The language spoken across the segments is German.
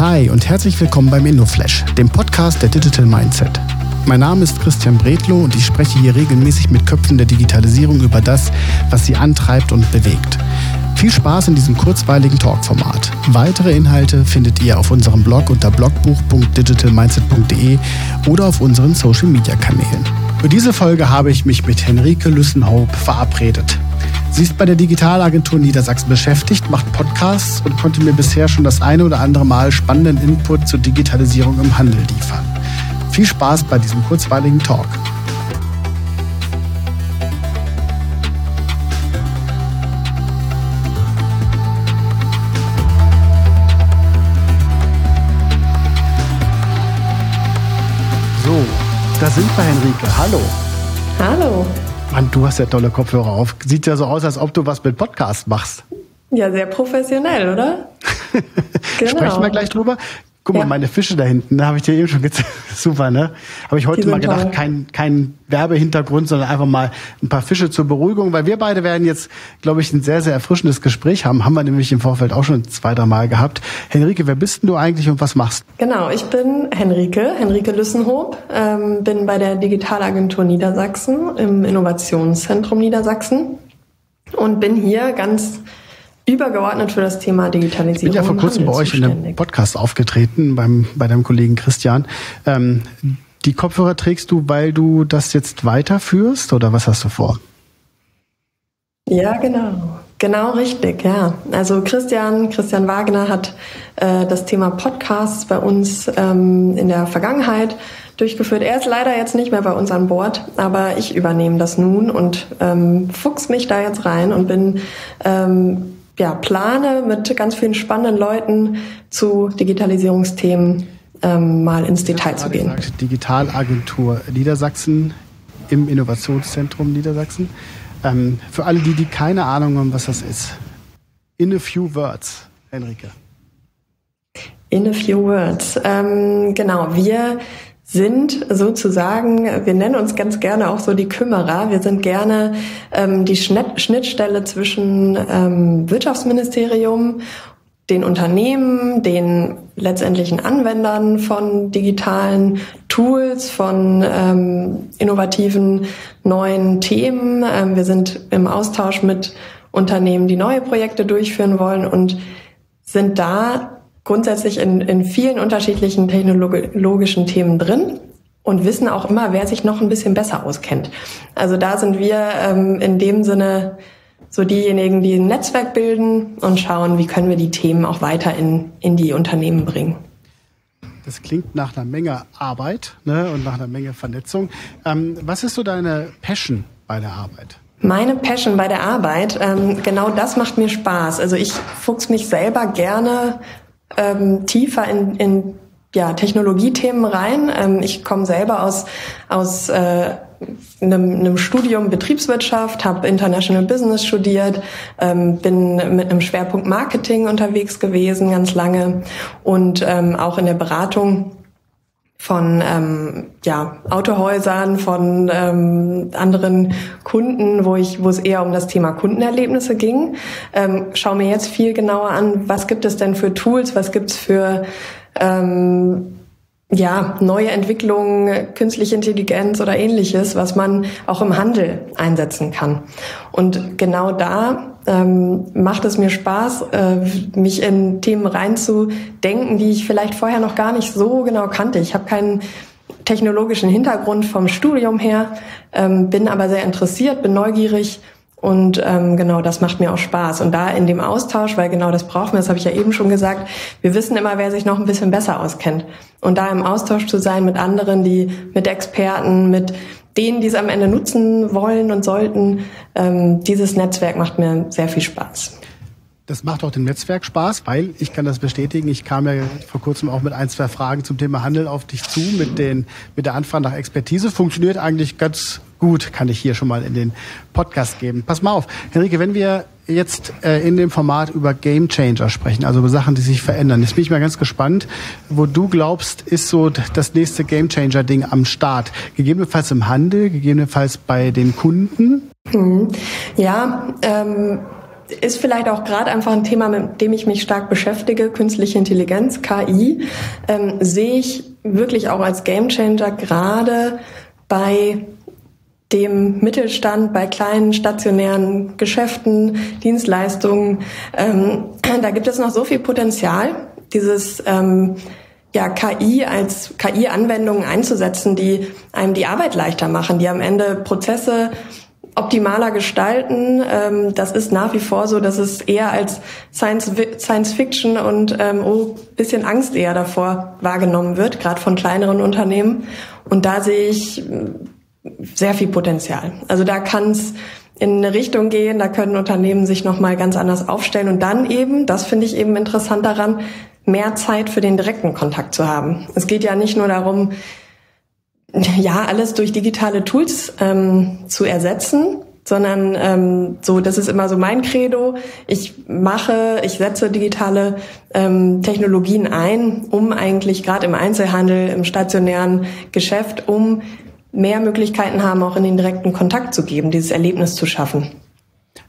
Hi und herzlich willkommen beim InnoFlash, dem Podcast der Digital Mindset. Mein Name ist Christian Bredlow und ich spreche hier regelmäßig mit Köpfen der Digitalisierung über das, was sie antreibt und bewegt. Viel Spaß in diesem kurzweiligen Talkformat. Weitere Inhalte findet ihr auf unserem Blog unter blogbuch.digitalmindset.de oder auf unseren Social Media Kanälen. Für diese Folge habe ich mich mit Henrike Lüssenhope verabredet. Sie ist bei der Digitalagentur Niedersachsen beschäftigt, macht Podcasts und konnte mir bisher schon das eine oder andere Mal spannenden Input zur Digitalisierung im Handel liefern. Viel Spaß bei diesem kurzweiligen Talk. So, da sind wir, Henrike. Hallo. Hallo. Mann, du hast ja tolle Kopfhörer auf. Sieht ja so aus, als ob du was mit Podcast machst. Ja, sehr professionell, oder? genau. Sprechen wir gleich drüber. Guck ja. mal, meine Fische da hinten, da habe ich dir eben schon gezeigt. Super, ne? Habe ich heute mal gedacht, toll. kein, kein Werbehintergrund, sondern einfach mal ein paar Fische zur Beruhigung, weil wir beide werden jetzt, glaube ich, ein sehr, sehr erfrischendes Gespräch haben. Haben wir nämlich im Vorfeld auch schon zwei, drei Mal gehabt. Henrike, wer bist denn du eigentlich und was machst? Genau, ich bin Henrike, Henrike Lüssenhoop, ähm, bin bei der Digitalagentur Niedersachsen im Innovationszentrum Niedersachsen und bin hier ganz übergeordnet für das Thema Digitalisierung. Ich bin ja vor kurzem bei euch in einem Podcast aufgetreten, beim, bei deinem Kollegen Christian. Ähm, die Kopfhörer trägst du, weil du das jetzt weiterführst oder was hast du vor? Ja, genau. Genau richtig, ja. Also Christian, Christian Wagner hat äh, das Thema Podcasts bei uns ähm, in der Vergangenheit durchgeführt. Er ist leider jetzt nicht mehr bei uns an Bord, aber ich übernehme das nun und ähm, fuchs mich da jetzt rein und bin ähm, ja, plane, mit ganz vielen spannenden Leuten zu Digitalisierungsthemen ähm, mal ins Detail zu gehen. Gesagt, Digitalagentur Niedersachsen im Innovationszentrum Niedersachsen. Ähm, für alle die, die keine Ahnung haben, was das ist. In a few words, Henrike. In a few words. Ähm, genau, wir sind sozusagen, wir nennen uns ganz gerne auch so die Kümmerer. Wir sind gerne ähm, die Schnittstelle zwischen ähm, Wirtschaftsministerium, den Unternehmen, den letztendlichen Anwendern von digitalen Tools, von ähm, innovativen neuen Themen. Ähm, wir sind im Austausch mit Unternehmen, die neue Projekte durchführen wollen und sind da grundsätzlich in, in vielen unterschiedlichen technologischen Themen drin und wissen auch immer, wer sich noch ein bisschen besser auskennt. Also da sind wir ähm, in dem Sinne so diejenigen, die ein Netzwerk bilden und schauen, wie können wir die Themen auch weiter in, in die Unternehmen bringen. Das klingt nach einer Menge Arbeit ne, und nach einer Menge Vernetzung. Ähm, was ist so deine Passion bei der Arbeit? Meine Passion bei der Arbeit, ähm, genau das macht mir Spaß. Also ich fuchs mich selber gerne ähm, tiefer in, in ja, Technologiethemen rein. Ähm, ich komme selber aus, aus äh, einem, einem Studium Betriebswirtschaft, habe International Business studiert, ähm, bin mit einem Schwerpunkt Marketing unterwegs gewesen ganz lange und ähm, auch in der Beratung von ähm, ja, Autohäusern, von ähm, anderen Kunden, wo ich, wo es eher um das Thema Kundenerlebnisse ging. Ähm, schau mir jetzt viel genauer an, was gibt es denn für Tools, was gibt's für ähm, ja, neue Entwicklungen, künstliche Intelligenz oder ähnliches, was man auch im Handel einsetzen kann. Und genau da ähm, macht es mir Spaß, äh, mich in Themen reinzudenken, die ich vielleicht vorher noch gar nicht so genau kannte. Ich habe keinen technologischen Hintergrund vom Studium her, ähm, bin aber sehr interessiert, bin neugierig und ähm, genau, das macht mir auch Spaß. Und da in dem Austausch, weil genau das brauchen wir, das habe ich ja eben schon gesagt, wir wissen immer, wer sich noch ein bisschen besser auskennt. Und da im Austausch zu sein mit anderen, die mit Experten, mit denen, die es am Ende nutzen wollen und sollten, ähm, dieses Netzwerk macht mir sehr viel Spaß. Das macht auch dem Netzwerk Spaß, weil ich kann das bestätigen. Ich kam ja vor kurzem auch mit ein, zwei Fragen zum Thema Handel auf dich zu, mit, den, mit der Anfrage nach Expertise. Funktioniert eigentlich ganz gut, kann ich hier schon mal in den Podcast geben. Pass mal auf, Henrike, wenn wir jetzt äh, in dem Format über Game Changer sprechen, also über Sachen, die sich verändern, jetzt bin ich mal ganz gespannt, wo du glaubst, ist so das nächste Game Changer Ding am Start. Gegebenenfalls im Handel, gegebenenfalls bei den Kunden. Hm. Ja, ähm ist vielleicht auch gerade einfach ein Thema, mit dem ich mich stark beschäftige, künstliche Intelligenz, KI, ähm, sehe ich wirklich auch als Gamechanger gerade bei dem Mittelstand, bei kleinen stationären Geschäften, Dienstleistungen. Ähm, da gibt es noch so viel Potenzial, dieses ähm, ja, KI als KI-Anwendungen einzusetzen, die einem die Arbeit leichter machen, die am Ende Prozesse optimaler gestalten. Ähm, das ist nach wie vor so, dass es eher als Science, Science Fiction und ähm, oh, bisschen Angst eher davor wahrgenommen wird, gerade von kleineren Unternehmen. Und da sehe ich sehr viel Potenzial. Also da kann es in eine Richtung gehen, da können Unternehmen sich nochmal ganz anders aufstellen und dann eben, das finde ich eben interessant daran, mehr Zeit für den direkten Kontakt zu haben. Es geht ja nicht nur darum, ja, alles durch digitale Tools ähm, zu ersetzen, sondern ähm, so, das ist immer so mein Credo. Ich mache, ich setze digitale ähm, Technologien ein, um eigentlich gerade im Einzelhandel, im stationären Geschäft, um mehr Möglichkeiten haben, auch in den direkten Kontakt zu geben, dieses Erlebnis zu schaffen.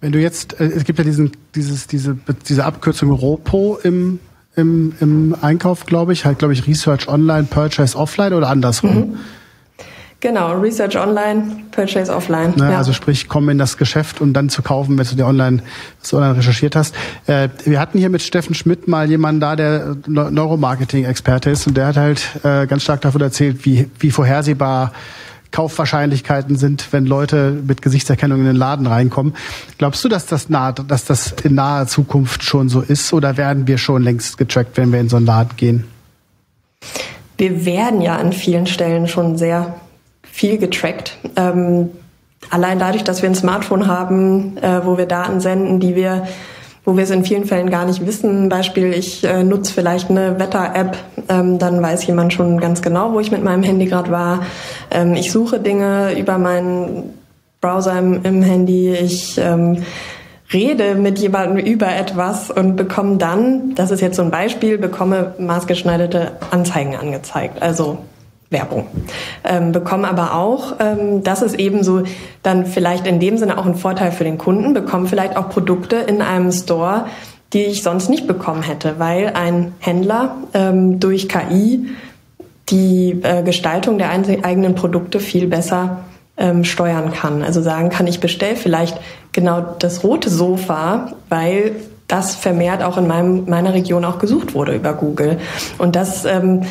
Wenn du jetzt, äh, es gibt ja diesen, dieses, diese, diese Abkürzung ROPO im, im, im Einkauf, glaube ich, halt, glaube ich, Research Online, Purchase Offline oder andersrum. Mhm. Genau, Research Online, Purchase Offline. Ne, ja. Also sprich, komm in das Geschäft und dann zu kaufen, wenn du dir online, was du online recherchiert hast. Äh, wir hatten hier mit Steffen Schmidt mal jemanden da, der Neuromarketing-Experte ist und der hat halt äh, ganz stark davon erzählt, wie, wie vorhersehbar Kaufwahrscheinlichkeiten sind, wenn Leute mit Gesichtserkennung in den Laden reinkommen. Glaubst du, dass das, nah, dass das in naher Zukunft schon so ist oder werden wir schon längst getrackt, wenn wir in so einen Laden gehen? Wir werden ja an vielen Stellen schon sehr viel getrackt. Ähm, allein dadurch, dass wir ein Smartphone haben, äh, wo wir Daten senden, die wir wo wir es in vielen Fällen gar nicht wissen. Beispiel, ich äh, nutze vielleicht eine Wetter-App, ähm, dann weiß jemand schon ganz genau, wo ich mit meinem Handy gerade war. Ähm, ich suche Dinge über meinen Browser im, im Handy. Ich ähm, rede mit jemandem über etwas und bekomme dann, das ist jetzt so ein Beispiel, bekomme maßgeschneiderte Anzeigen angezeigt. Also Werbung. Ähm, bekommen aber auch, ähm, das ist eben so dann vielleicht in dem Sinne auch ein Vorteil für den Kunden, bekommen vielleicht auch Produkte in einem Store, die ich sonst nicht bekommen hätte, weil ein Händler ähm, durch KI die äh, Gestaltung der eigenen Produkte viel besser ähm, steuern kann. Also sagen kann, ich bestelle vielleicht genau das rote Sofa, weil das vermehrt auch in meinem, meiner Region auch gesucht wurde über Google. Und das ähm,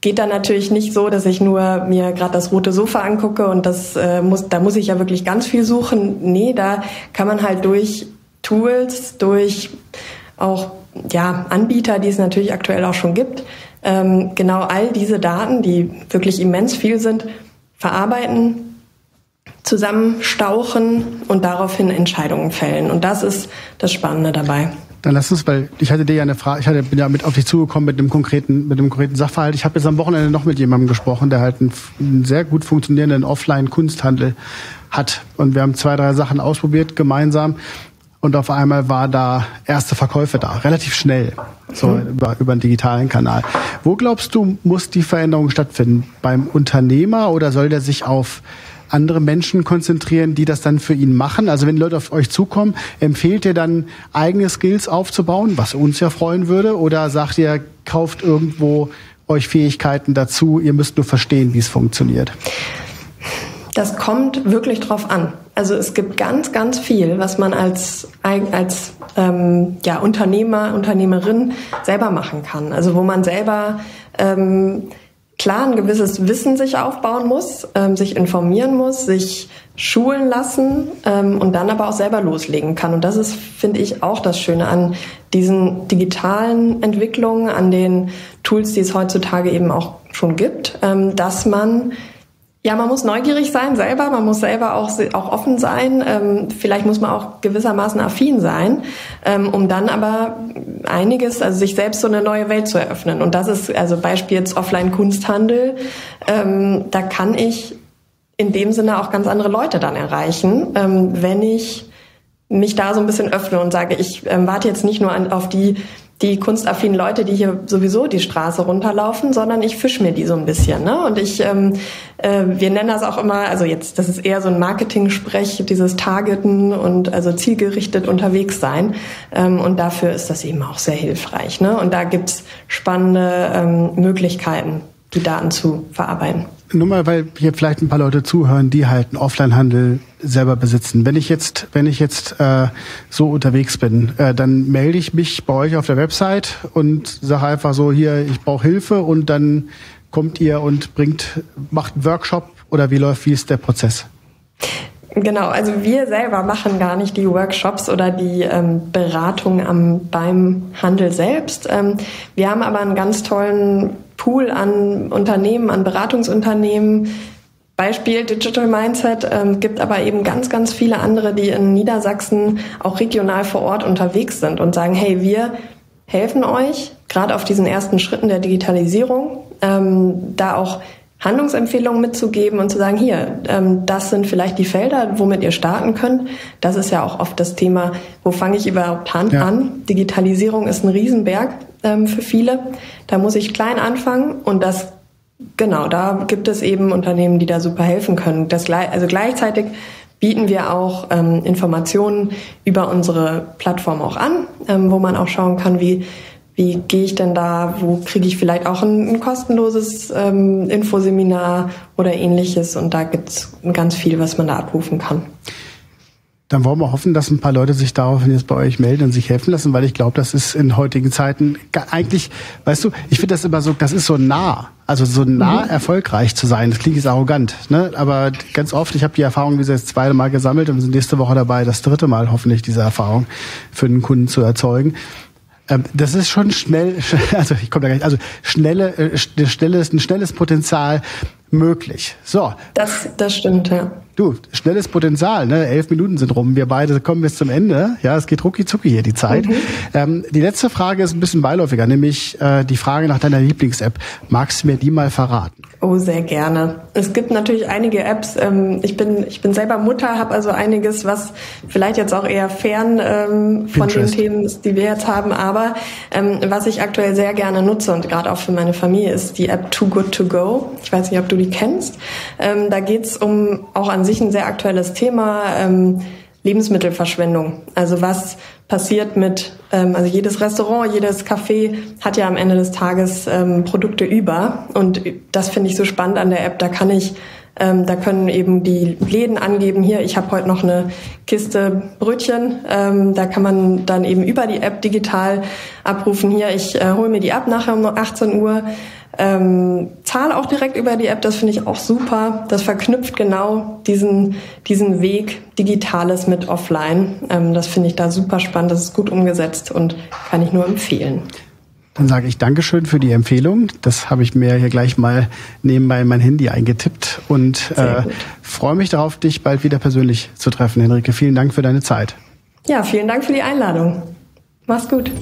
geht dann natürlich nicht so, dass ich nur mir gerade das rote Sofa angucke und das äh, muss, da muss ich ja wirklich ganz viel suchen. Nee, da kann man halt durch Tools, durch auch ja, Anbieter, die es natürlich aktuell auch schon gibt, ähm, genau all diese Daten, die wirklich immens viel sind, verarbeiten, zusammenstauchen und daraufhin Entscheidungen fällen. Und das ist das Spannende dabei. Dann lass uns, weil ich hatte dir ja eine Frage, ich hatte, bin ja mit auf dich zugekommen mit einem konkreten, mit einem konkreten Sachverhalt. Ich habe jetzt am Wochenende noch mit jemandem gesprochen, der halt einen, einen sehr gut funktionierenden Offline-Kunsthandel hat. Und wir haben zwei, drei Sachen ausprobiert gemeinsam. Und auf einmal war da erste Verkäufe da, relativ schnell, so mhm. über, über einen digitalen Kanal. Wo glaubst du, muss die Veränderung stattfinden? Beim Unternehmer oder soll der sich auf andere Menschen konzentrieren, die das dann für ihn machen? Also wenn Leute auf euch zukommen, empfehlt ihr dann eigene Skills aufzubauen, was uns ja freuen würde? Oder sagt ihr, kauft irgendwo euch Fähigkeiten dazu, ihr müsst nur verstehen, wie es funktioniert? Das kommt wirklich drauf an. Also es gibt ganz, ganz viel, was man als, als ähm, ja, Unternehmer, Unternehmerin selber machen kann. Also wo man selber ähm, klar ein gewisses Wissen sich aufbauen muss, ähm, sich informieren muss, sich schulen lassen ähm, und dann aber auch selber loslegen kann. Und das ist, finde ich, auch das Schöne an diesen digitalen Entwicklungen, an den Tools, die es heutzutage eben auch schon gibt, ähm, dass man ja, man muss neugierig sein selber, man muss selber auch, auch offen sein. Ähm, vielleicht muss man auch gewissermaßen affin sein, ähm, um dann aber einiges, also sich selbst so eine neue Welt zu eröffnen. Und das ist also Beispiel jetzt Offline-Kunsthandel. Ähm, da kann ich in dem Sinne auch ganz andere Leute dann erreichen, ähm, wenn ich mich da so ein bisschen öffne und sage, ich ähm, warte jetzt nicht nur an, auf die die kunstaffinen Leute, die hier sowieso die Straße runterlaufen, sondern ich fisch mir die so ein bisschen. Ne? Und ich, ähm, äh, wir nennen das auch immer, also jetzt, das ist eher so ein Marketing-Sprech, dieses Targeten und also zielgerichtet unterwegs sein. Ähm, und dafür ist das eben auch sehr hilfreich. Ne? Und da gibt's spannende ähm, Möglichkeiten, die Daten zu verarbeiten. Nur mal, weil hier vielleicht ein paar Leute zuhören, die halt einen Offline-Handel selber besitzen. Wenn ich jetzt, wenn ich jetzt äh, so unterwegs bin, äh, dann melde ich mich bei euch auf der Website und sage einfach so, hier, ich brauche Hilfe und dann kommt ihr und bringt, macht einen Workshop oder wie läuft, wie ist der Prozess? Genau, also wir selber machen gar nicht die Workshops oder die ähm, Beratung am, beim Handel selbst. Ähm, wir haben aber einen ganz tollen Pool an Unternehmen, an Beratungsunternehmen. Beispiel Digital Mindset ähm, gibt aber eben ganz, ganz viele andere, die in Niedersachsen auch regional vor Ort unterwegs sind und sagen, hey, wir helfen euch gerade auf diesen ersten Schritten der Digitalisierung, ähm, da auch Handlungsempfehlungen mitzugeben und zu sagen, hier, ähm, das sind vielleicht die Felder, womit ihr starten könnt. Das ist ja auch oft das Thema, wo fange ich überhaupt an? Ja. Digitalisierung ist ein Riesenberg ähm, für viele. Da muss ich klein anfangen und das genau, da gibt es eben Unternehmen, die da super helfen können. Das, also gleichzeitig bieten wir auch ähm, Informationen über unsere Plattform auch an, ähm, wo man auch schauen kann, wie wie gehe ich denn da, wo kriege ich vielleicht auch ein, ein kostenloses ähm, Infoseminar oder ähnliches und da gibt's ganz viel, was man da abrufen kann. Dann wollen wir hoffen, dass ein paar Leute sich daraufhin jetzt bei euch melden und sich helfen lassen, weil ich glaube, das ist in heutigen Zeiten eigentlich, weißt du, ich finde das immer so, das ist so nah, also so nah mhm. erfolgreich zu sein. Das klingt jetzt arrogant, ne? Aber ganz oft, ich habe die Erfahrung wie sie jetzt zweite Mal gesammelt und sind nächste Woche dabei, das dritte Mal hoffentlich diese Erfahrung für den Kunden zu erzeugen. Ähm, das ist schon schnell, also ich komme da gar nicht, also schnelle, äh, schnelles, ein schnelles Potenzial möglich. So. Das, das stimmt, ja. Du, schnelles Potenzial, ne? Elf Minuten sind rum. Wir beide kommen bis zum Ende. Ja, es geht rucki zucki hier die Zeit. Mhm. Ähm, die letzte Frage ist ein bisschen beiläufiger, nämlich äh, die Frage nach deiner Lieblings-App. Magst du mir die mal verraten? Oh, sehr gerne. Es gibt natürlich einige Apps. Ähm, ich bin ich bin selber Mutter, habe also einiges, was vielleicht jetzt auch eher fern ähm, von den Themen ist, die wir jetzt haben. Aber ähm, was ich aktuell sehr gerne nutze und gerade auch für meine Familie ist die App Too Good to Go. Ich weiß nicht, ob du die kennst. Ähm, da geht's um auch an sich ein sehr aktuelles Thema. Ähm, Lebensmittelverschwendung. Also was passiert mit, ähm, also jedes Restaurant, jedes Café hat ja am Ende des Tages ähm, Produkte über. Und das finde ich so spannend an der App. Da kann ich, ähm, da können eben die Läden angeben, hier, ich habe heute noch eine Kiste Brötchen. Ähm, da kann man dann eben über die App digital abrufen, hier, ich äh, hole mir die ab nachher um 18 Uhr. Ähm, zahle auch direkt über die App, das finde ich auch super. Das verknüpft genau diesen, diesen Weg Digitales mit Offline. Ähm, das finde ich da super spannend, das ist gut umgesetzt und kann ich nur empfehlen. Dann sage ich Dankeschön für die Empfehlung. Das habe ich mir hier gleich mal nebenbei in mein Handy eingetippt und äh, freue mich darauf, dich bald wieder persönlich zu treffen, Henrike. Vielen Dank für deine Zeit. Ja, vielen Dank für die Einladung. Mach's gut.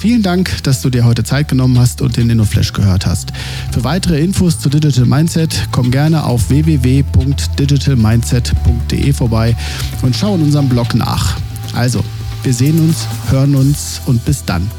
Vielen Dank, dass du dir heute Zeit genommen hast und den InnoFlash gehört hast. Für weitere Infos zu Digital Mindset komm gerne auf www.digitalmindset.de vorbei und schau in unserem Blog nach. Also, wir sehen uns, hören uns und bis dann.